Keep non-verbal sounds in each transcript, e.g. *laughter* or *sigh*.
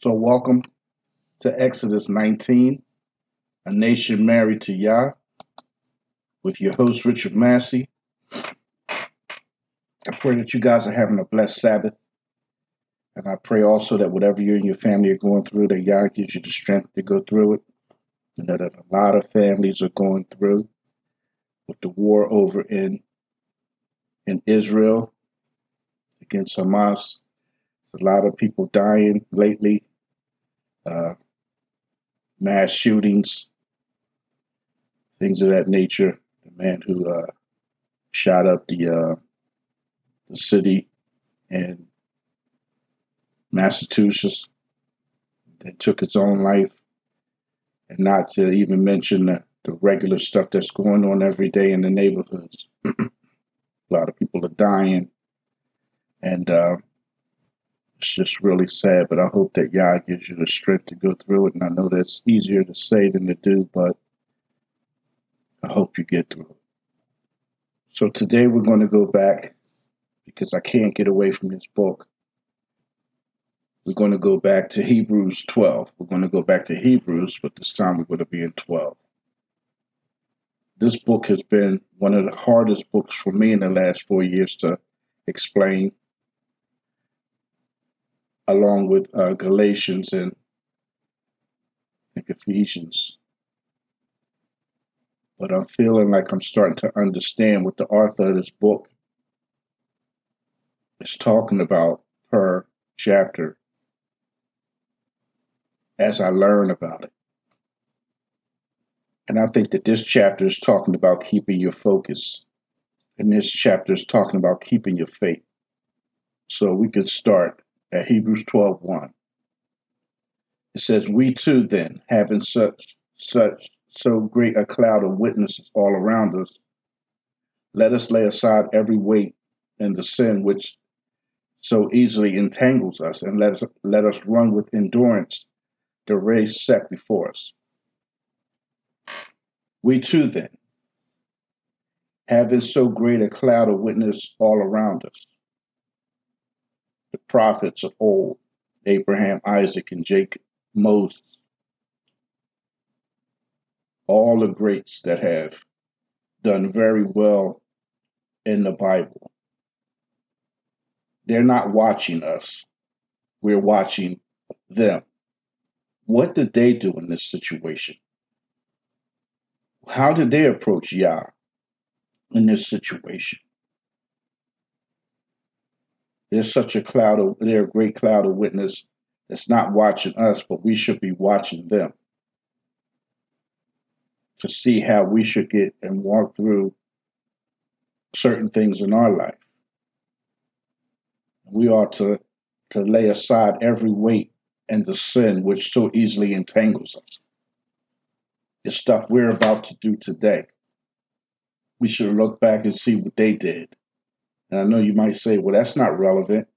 So, welcome to Exodus 19, a nation married to Yah, with your host, Richard Massey. I pray that you guys are having a blessed Sabbath. And I pray also that whatever you and your family are going through, that Yah gives you the strength to go through it. And that a lot of families are going through with the war over in in Israel against Hamas. There's a lot of people dying lately, uh, mass shootings, things of that nature. The man who uh, shot up the uh, the city in Massachusetts, then took his own life, and not to even mention the, the regular stuff that's going on every day in the neighborhoods. *clears throat* a lot of people are dying, and uh, it's just really sad. But I hope that Yah gives you the strength to go through it. And I know that's easier to say than to do, but I hope you get through it. So today we're going to go back because I can't get away from this book. We're going to go back to Hebrews 12. We're going to go back to Hebrews, but this time we're going to be in 12. This book has been one of the hardest books for me in the last four years to explain, along with uh, Galatians and think Ephesians. But I'm feeling like I'm starting to understand what the author of this book is talking about per chapter as I learn about it. And I think that this chapter is talking about keeping your focus. And this chapter is talking about keeping your faith. So we could start at Hebrews 12 1. It says, We too then, having such such so great a cloud of witnesses all around us, let us lay aside every weight and the sin which so easily entangles us, and let us let us run with endurance the race set before us. We too then, having so great a cloud of witness all around us, the prophets of old, Abraham, Isaac, and Jacob, Moses, all the greats that have done very well in the Bible. They're not watching us. We're watching them. What did they do in this situation? How did they approach Yah in this situation? There's such a cloud of, they're a great cloud of witness that's not watching us, but we should be watching them to see how we should get and walk through certain things in our life. We ought to, to lay aside every weight and the sin which so easily entangles us. The stuff we're about to do today. We should look back and see what they did. And I know you might say, well, that's not relevant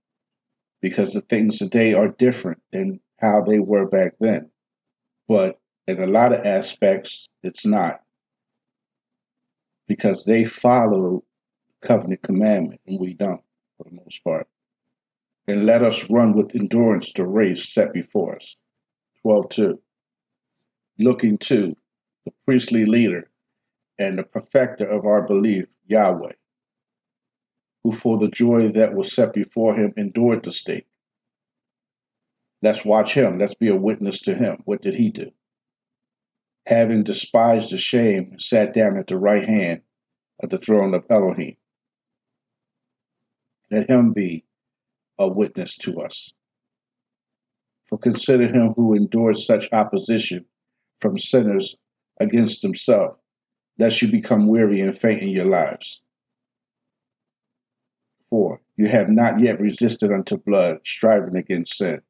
because the things today are different than how they were back then. But in a lot of aspects, it's not because they follow the covenant commandment and we don't for the most part and let us run with endurance the race set before us. 12.2. Looking to the priestly leader and the perfecter of our belief, Yahweh, who for the joy that was set before him endured the stake. Let's watch him. Let's be a witness to him. What did he do? Having despised the shame, sat down at the right hand of the throne of Elohim. Let him be a witness to us. For consider him who endured such opposition from sinners against himself, lest you become weary and faint in your lives. 4. You have not yet resisted unto blood, striving against sin.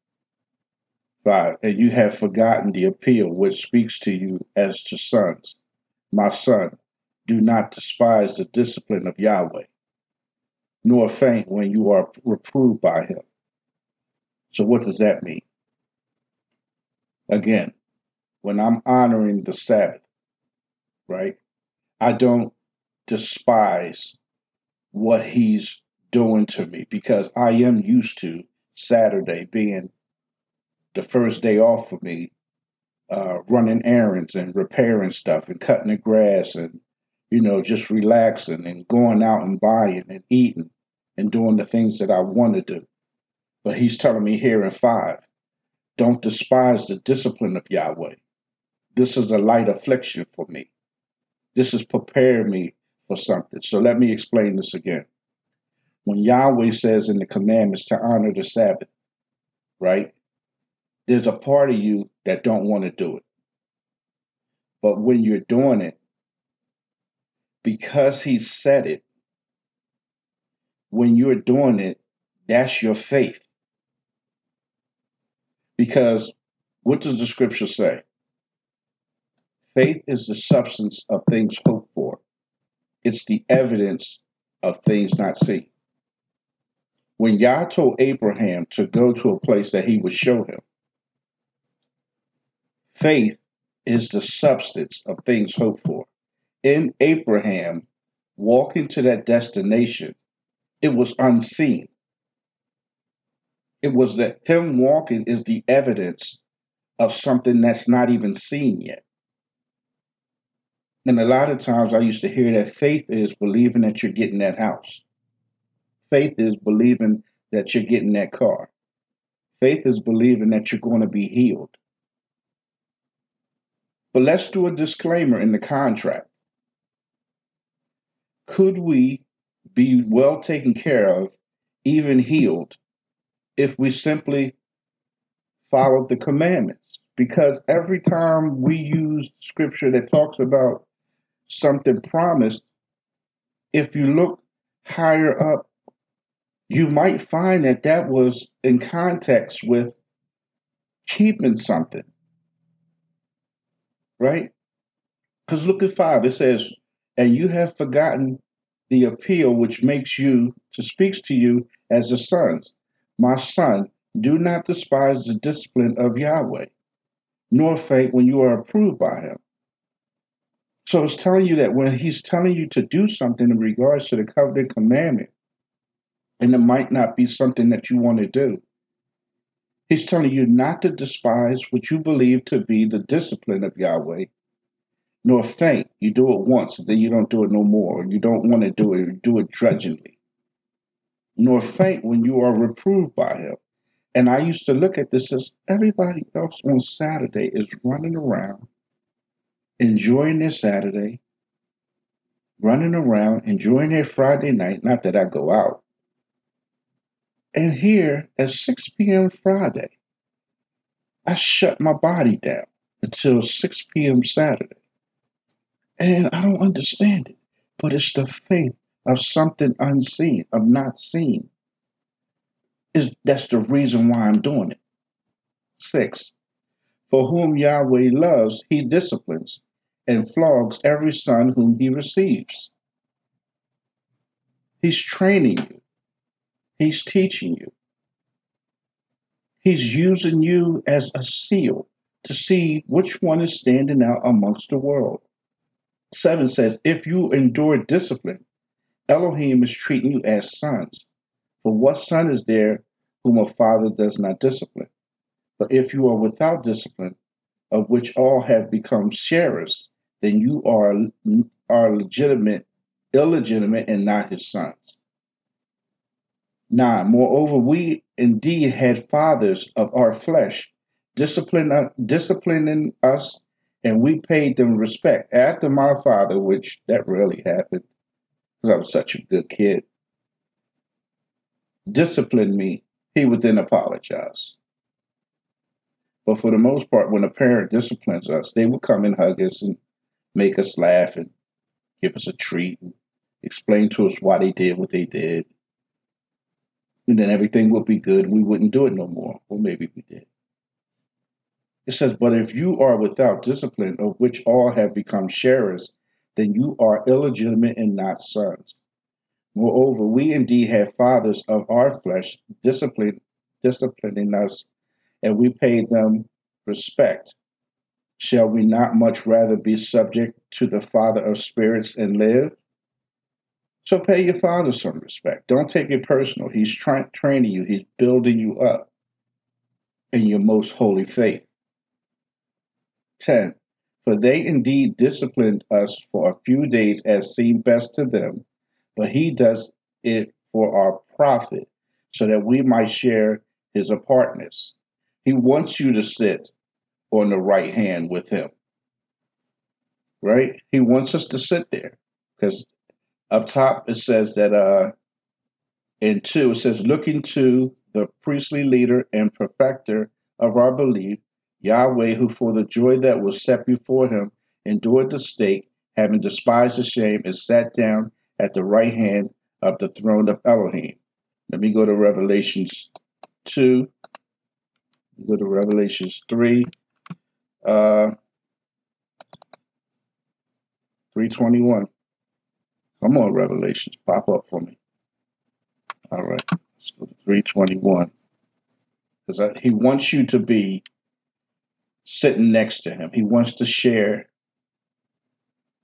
5. And you have forgotten the appeal which speaks to you as to sons. My son, do not despise the discipline of Yahweh, nor faint when you are reproved by him. So, what does that mean? Again, when I'm honoring the Sabbath, right, I don't despise what he's doing to me because I am used to Saturday being the first day off for me, uh, running errands and repairing stuff and cutting the grass and, you know, just relaxing and going out and buying and eating and doing the things that I want to do. But he's telling me here in five, don't despise the discipline of Yahweh. This is a light affliction for me. This is preparing me for something. So let me explain this again. When Yahweh says in the commandments to honor the Sabbath, right? There's a part of you that don't want to do it. But when you're doing it, because he said it, when you're doing it, that's your faith. Because what does the scripture say? Faith is the substance of things hoped for. It's the evidence of things not seen. When Yah told Abraham to go to a place that he would show him, faith is the substance of things hoped for. In Abraham walking to that destination, it was unseen. It was that him walking is the evidence of something that's not even seen yet. And a lot of times I used to hear that faith is believing that you're getting that house. Faith is believing that you're getting that car. Faith is believing that you're going to be healed. But let's do a disclaimer in the contract. Could we be well taken care of, even healed, if we simply followed the commandments? Because every time we use scripture that talks about something promised, if you look higher up, you might find that that was in context with keeping something, right? Because look at five, it says, and you have forgotten the appeal which makes you to speaks to you as the sons. My son, do not despise the discipline of Yahweh, nor faint when you are approved by him. So it's telling you that when he's telling you to do something in regards to the covenant commandment, and it might not be something that you want to do, he's telling you not to despise what you believe to be the discipline of Yahweh, nor faint. You do it once, then you don't do it no more. You don't want to do it, you do it drudgingly. Nor faint when you are reproved by him. And I used to look at this as everybody else on Saturday is running around enjoying their Saturday, running around, enjoying their Friday night. Not that I go out. And here at 6 p.m. Friday, I shut my body down until 6 p.m. Saturday. And I don't understand it, but it's the faith of something unseen, of not seen. Is that's the reason why I'm doing it. Six, for whom Yahweh loves, he disciplines and flogs every son whom he receives. He's training you, he's teaching you, he's using you as a seal to see which one is standing out amongst the world. 7 says, If you endure discipline, Elohim is treating you as sons. For what son is there whom a father does not discipline? But if you are without discipline, of which all have become sharers, then you are are legitimate, illegitimate, and not his sons. Nine. Moreover, we indeed had fathers of our flesh, uh, disciplining us, and we paid them respect. After my father, which that really happened, because I was such a good kid, disciplined me, he would then apologize. But for the most part, when a parent disciplines us, they would come and hug us and make us laugh and give us a treat and explain to us why they did what they did. And then everything would be good. We wouldn't do it no more. Or maybe we did. It says, But if you are without discipline, of which all have become sharers, then you are illegitimate and not sons. Moreover, we indeed have fathers of our flesh discipline, disciplining us, and we pay them respect. Shall we not much rather be subject to the Father of spirits and live? So pay your father some respect. Don't take it personal. He's tra- training you, he's building you up. in your most holy faith. 10. For they indeed disciplined us for a few days as seemed best to them, but he does it for our profit, so that we might share his apartness. He wants you to sit on the right hand with him. Right? He wants us to sit there. Because up top it says that uh in two it says looking to the priestly leader and perfecter of our belief, Yahweh, who for the joy that was set before him endured the stake, having despised the shame, and sat down at the right hand of the throne of Elohim. Let me go to Revelations 2. Go to Revelations 3. Uh, 321. Come on, Revelations. Pop up for me. All right. Let's go to 321. Because he wants you to be sitting next to him. He wants to share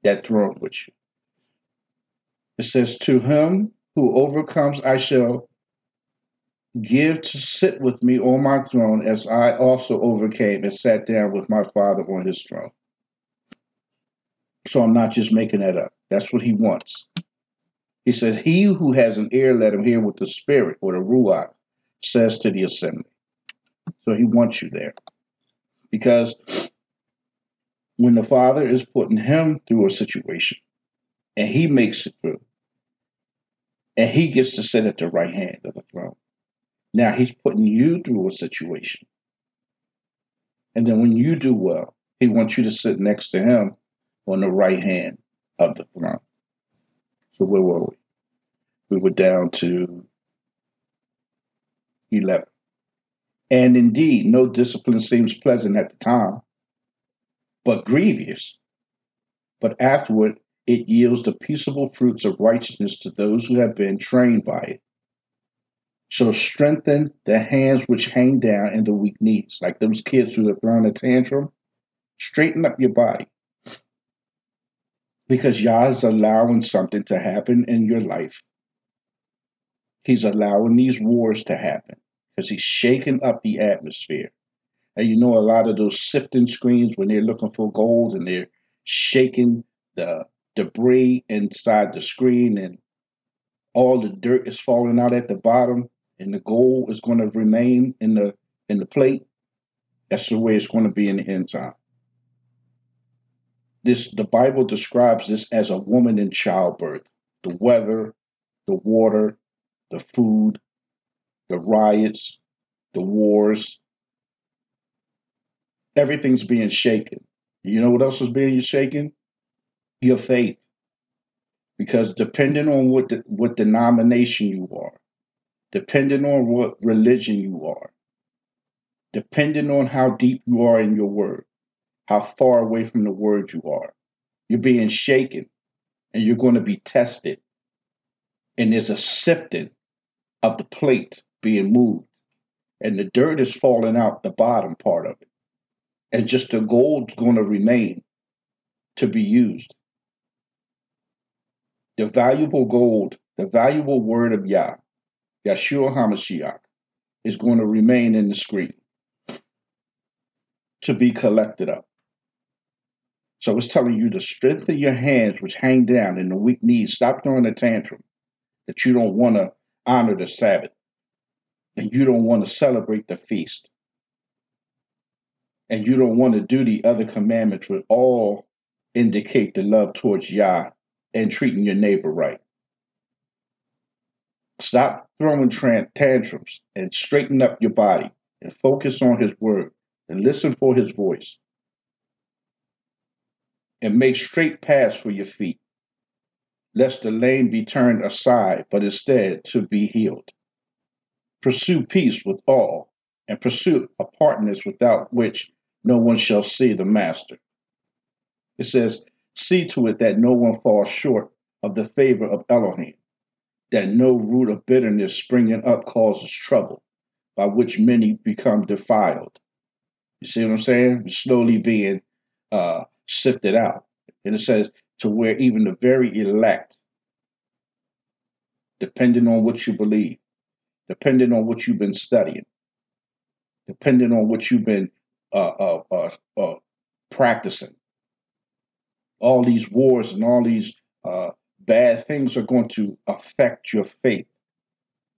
that throne with you. It says, To him who overcomes, I shall give to sit with me on my throne, as I also overcame and sat down with my Father on his throne. So I'm not just making that up. That's what he wants. He says, He who has an ear, let him hear what the Spirit or the Ruach says to the assembly. So he wants you there. Because when the Father is putting him through a situation and he makes it through, and he gets to sit at the right hand of the throne. Now he's putting you through a situation. And then when you do well, he wants you to sit next to him on the right hand of the throne. So where were we? We were down to 11. And indeed, no discipline seems pleasant at the time, but grievous. But afterward, it yields the peaceable fruits of righteousness to those who have been trained by it. So strengthen the hands which hang down and the weak knees, like those kids who are throwing a tantrum. Straighten up your body. Because Yah is allowing something to happen in your life. He's allowing these wars to happen because he's shaking up the atmosphere. And you know, a lot of those sifting screens when they're looking for gold and they're shaking the debris inside the screen and all the dirt is falling out at the bottom and the gold is going to remain in the in the plate that's the way it's going to be in the end time this the bible describes this as a woman in childbirth. The weather the water the food the riots the wars. Everything's being shaken. You know what else is being shaken? Your faith. Because depending on what the, what denomination you are, depending on what religion you are, depending on how deep you are in your word, how far away from the word you are, you're being shaken and you're going to be tested. And there's a sifting of the plate being moved, and the dirt is falling out the bottom part of it. And just the gold's going to remain to be used the valuable gold, the valuable word of Yah, Yeshua HaMashiach, is going to remain in the screen to be collected up. So it's telling you to strengthen your hands, which hang down, and the weak knees. Stop throwing a tantrum that you don't want to honor the Sabbath and you don't want to celebrate the feast and you don't want to do the other commandments, which all indicate the love towards Yah and treating your neighbor right. Stop throwing tantrums and straighten up your body and focus on His word and listen for His voice. And make straight paths for your feet, lest the lame be turned aside, but instead to be healed. Pursue peace with all, and pursue apartness without which no one shall see the Master. It says, See to it that no one falls short of the favor of Elohim, that no root of bitterness springing up causes trouble, by which many become defiled. You see what I'm saying? Slowly being uh, sifted out. And it says, to where even the very elect, depending on what you believe, depending on what you've been studying, depending on what you've been uh, uh, uh, uh, practicing. All these wars and all these uh, bad things are going to affect your faith.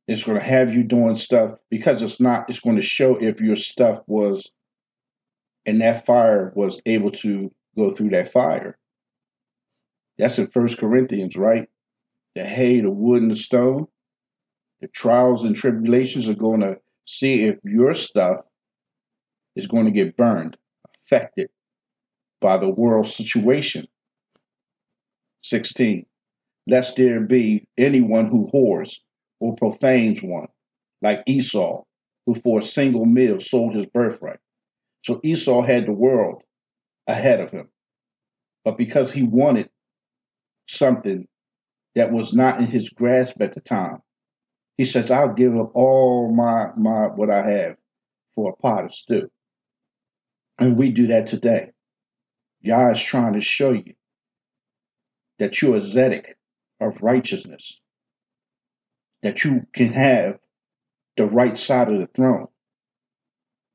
It's going to have you doing stuff because it's not, it's going to show if your stuff was, and that fire was able to go through that fire. That's in First Corinthians, right? The hay, the wood, and the stone. The trials and tribulations are going to see if your stuff is going to get burned, affected by the world situation. 16. Lest there be anyone who whores or profanes one, like Esau, who for a single meal sold his birthright. So Esau had the world ahead of him. But because he wanted something that was not in his grasp at the time, he says, I'll give up all my my what I have for a pot of stew. And we do that today. God is trying to show you that you're a Zadik of righteousness, that you can have the right side of the throne,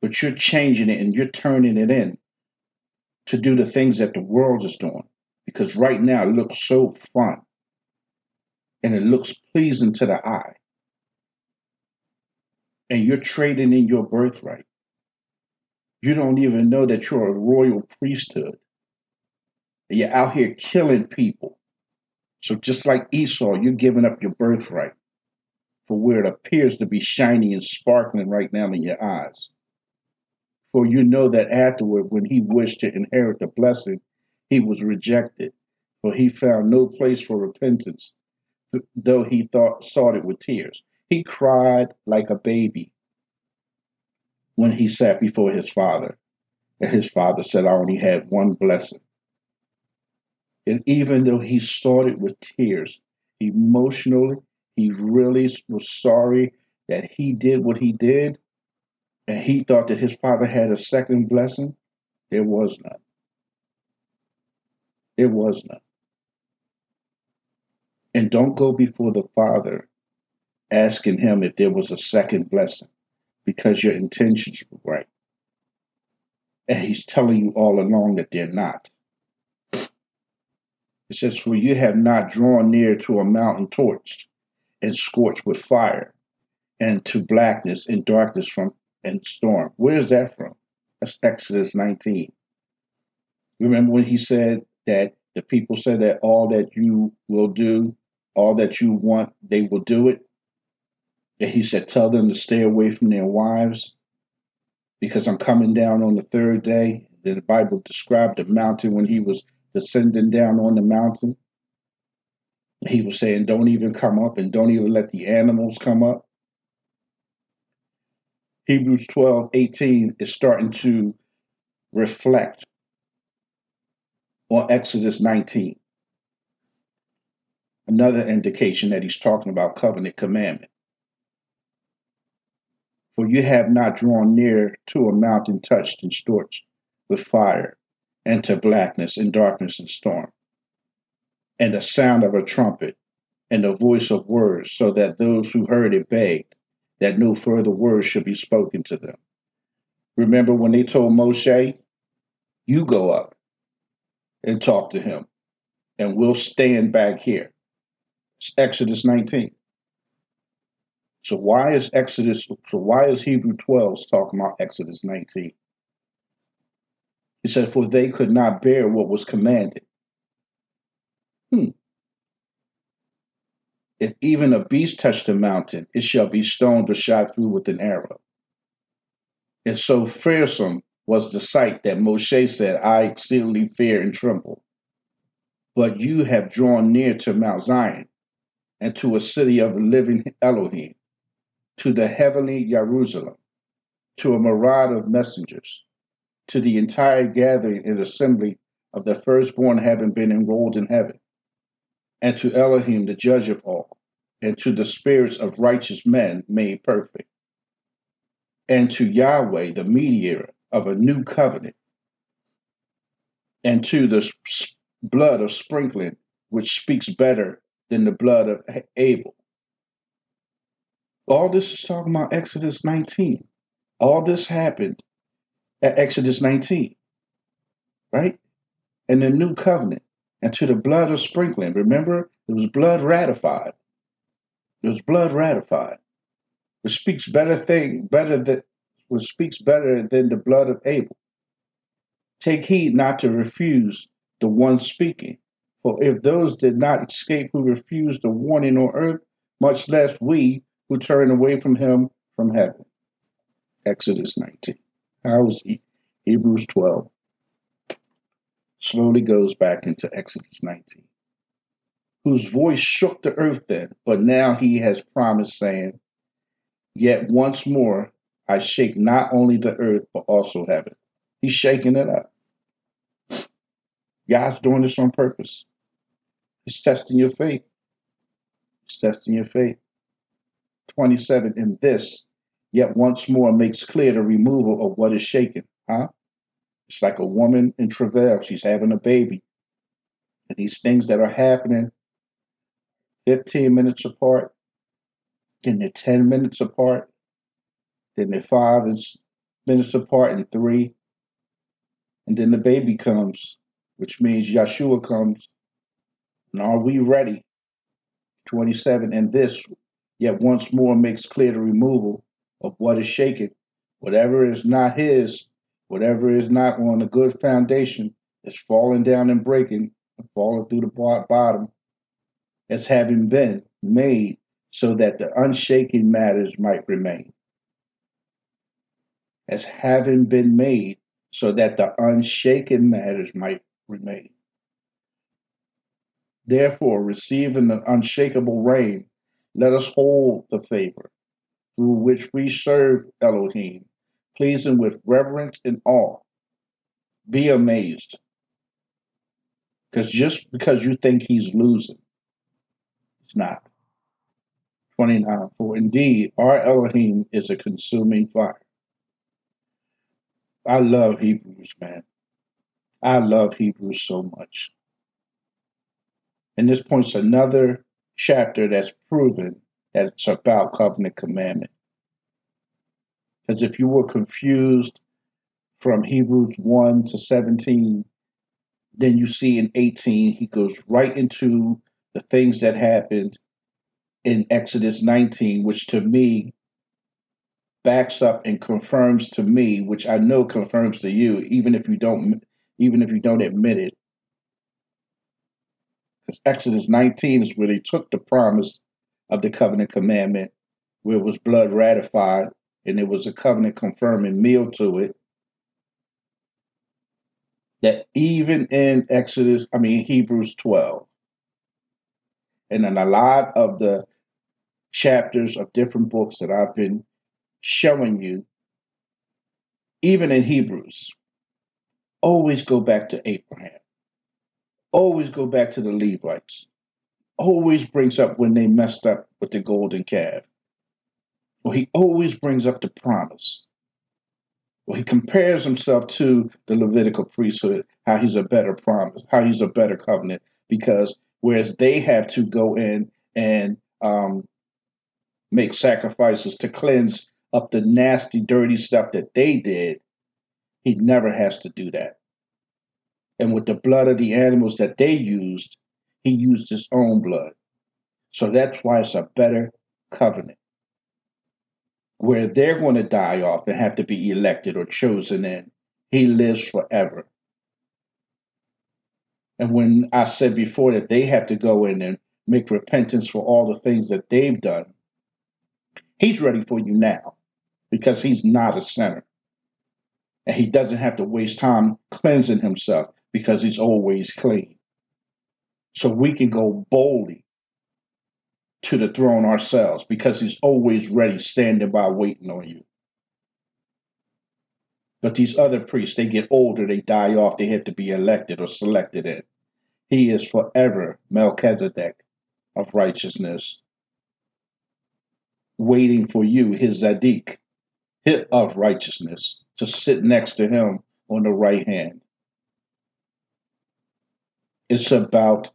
but you're changing it and you're turning it in to do the things that the world is doing. Because right now it looks so fun and it looks pleasing to the eye. And you're trading in your birthright. You don't even know that you're a royal priesthood. And you're out here killing people. So just like Esau, you're giving up your birthright for where it appears to be shiny and sparkling right now in your eyes. For you know that afterward, when he wished to inherit the blessing, he was rejected, for he found no place for repentance, though he thought sought it with tears. He cried like a baby when he sat before his father, and his father said, I only had one blessing. And even though he started with tears, emotionally, he really was sorry that he did what he did and he thought that his father had a second blessing, there was none. There was none. And don't go before the Father asking him if there was a second blessing because your intentions were right. And he's telling you all along that they're not. It says, For you have not drawn near to a mountain torched and scorched with fire, and to blackness and darkness from and storm. Where is that from? That's Exodus 19. Remember when he said that the people said that all that you will do, all that you want, they will do it? And he said, Tell them to stay away from their wives because I'm coming down on the third day. The Bible described the mountain when he was descending down on the mountain. He was saying, Don't even come up and don't even let the animals come up. Hebrews 12, 18 is starting to reflect on Exodus 19. Another indication that he's talking about covenant commandment. For you have not drawn near to a mountain touched and scorched with fire, and to blackness and darkness and storm, and the sound of a trumpet, and the voice of words, so that those who heard it begged that no further words should be spoken to them. Remember when they told Moshe, You go up and talk to him, and we'll stand back here. It's Exodus 19. So why is Exodus, so why is Hebrew 12 talking about Exodus 19? He said, For they could not bear what was commanded. If even a beast touch the mountain, it shall be stoned or shot through with an arrow. And so fearsome was the sight that Moshe said, I exceedingly fear and tremble. But you have drawn near to Mount Zion and to a city of the living Elohim, to the heavenly Jerusalem, to a myriad of messengers, to the entire gathering and assembly of the firstborn having been enrolled in heaven and to Elohim, the judge of all, and to the spirits of righteous men made perfect, and to Yahweh, the mediator of a new covenant, and to the blood of sprinkling, which speaks better than the blood of Abel. All this is talking about Exodus 19. All this happened at Exodus 19, right? And the new covenant and to the blood of sprinkling. Remember, it was blood ratified. It was blood ratified. Which speaks better thing, better than which speaks better than the blood of Abel. Take heed not to refuse the one speaking. For if those did not escape who refused the warning on earth, much less we who turn away from him from heaven. Exodus 19. How's he? Hebrews 12. Slowly goes back into Exodus 19. Whose voice shook the earth then, but now he has promised, saying, Yet once more I shake not only the earth, but also heaven. He's shaking it up. God's doing this on purpose. He's testing your faith. He's testing your faith. 27. In this, yet once more makes clear the removal of what is shaken. Huh? It's like a woman in travail. She's having a baby. And these things that are happening 15 minutes apart, then they're 10 minutes apart, then they're five minutes apart and three. And then the baby comes, which means Yeshua comes. And are we ready? 27. And this, yet once more, makes clear the removal of what is shaken. Whatever is not his, whatever is not on a good foundation, is falling down and breaking and falling through the bottom as having been made so that the unshaken matters might remain. As having been made so that the unshaken matters might remain. Therefore, receiving the unshakable reign, let us hold the favor through which we serve Elohim, pleasing with reverence and awe. Be amazed. Because just because you think he's losing, it's not. 29. For indeed, our Elohim is a consuming fire. I love Hebrews, man. I love Hebrews so much. And this points another chapter that's proven that it's about covenant commandment. Because if you were confused from Hebrews 1 to 17, then you see in 18, he goes right into the things that happened in Exodus 19, which to me backs up and confirms to me, which I know confirms to you, even if you don't even if you don't admit it. Because Exodus 19 is where they took the promise of the covenant commandment, where it was blood ratified, and it was a covenant confirming meal to it. That even in Exodus, I mean Hebrews 12, and in a lot of the chapters of different books that I've been showing you, even in Hebrews, always go back to Abraham. Always go back to the Levites. Always brings up when they messed up with the golden calf. Well, he always brings up the promise. Well, he compares himself to the Levitical priesthood, how he's a better promise, how he's a better covenant, because whereas they have to go in and um, make sacrifices to cleanse up the nasty, dirty stuff that they did, he never has to do that. And with the blood of the animals that they used, he used his own blood. So that's why it's a better covenant. Where they're going to die off and have to be elected or chosen in, he lives forever. And when I said before that they have to go in and make repentance for all the things that they've done, he's ready for you now because he's not a sinner. And he doesn't have to waste time cleansing himself because he's always clean. So we can go boldly to the throne ourselves because he's always ready, standing by, waiting on you. But these other priests, they get older, they die off, they have to be elected or selected in. He is forever Melchizedek of righteousness, waiting for you, his Zadik, of righteousness, to sit next to him on the right hand. It's about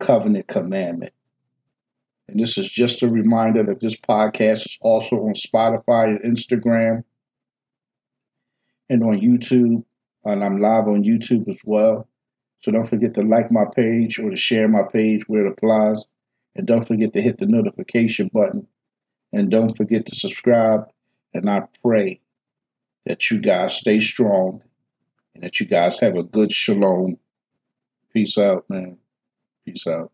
covenant commandment. And this is just a reminder that this podcast is also on Spotify and Instagram. and on YouTube. And I'm live on YouTube as well. So don't forget to like my page or to share my page where it applies. And don't forget to hit the notification button. And don't forget to subscribe. And I pray that you guys stay strong and that you guys have a good shalom. Peace out, man. Peace out.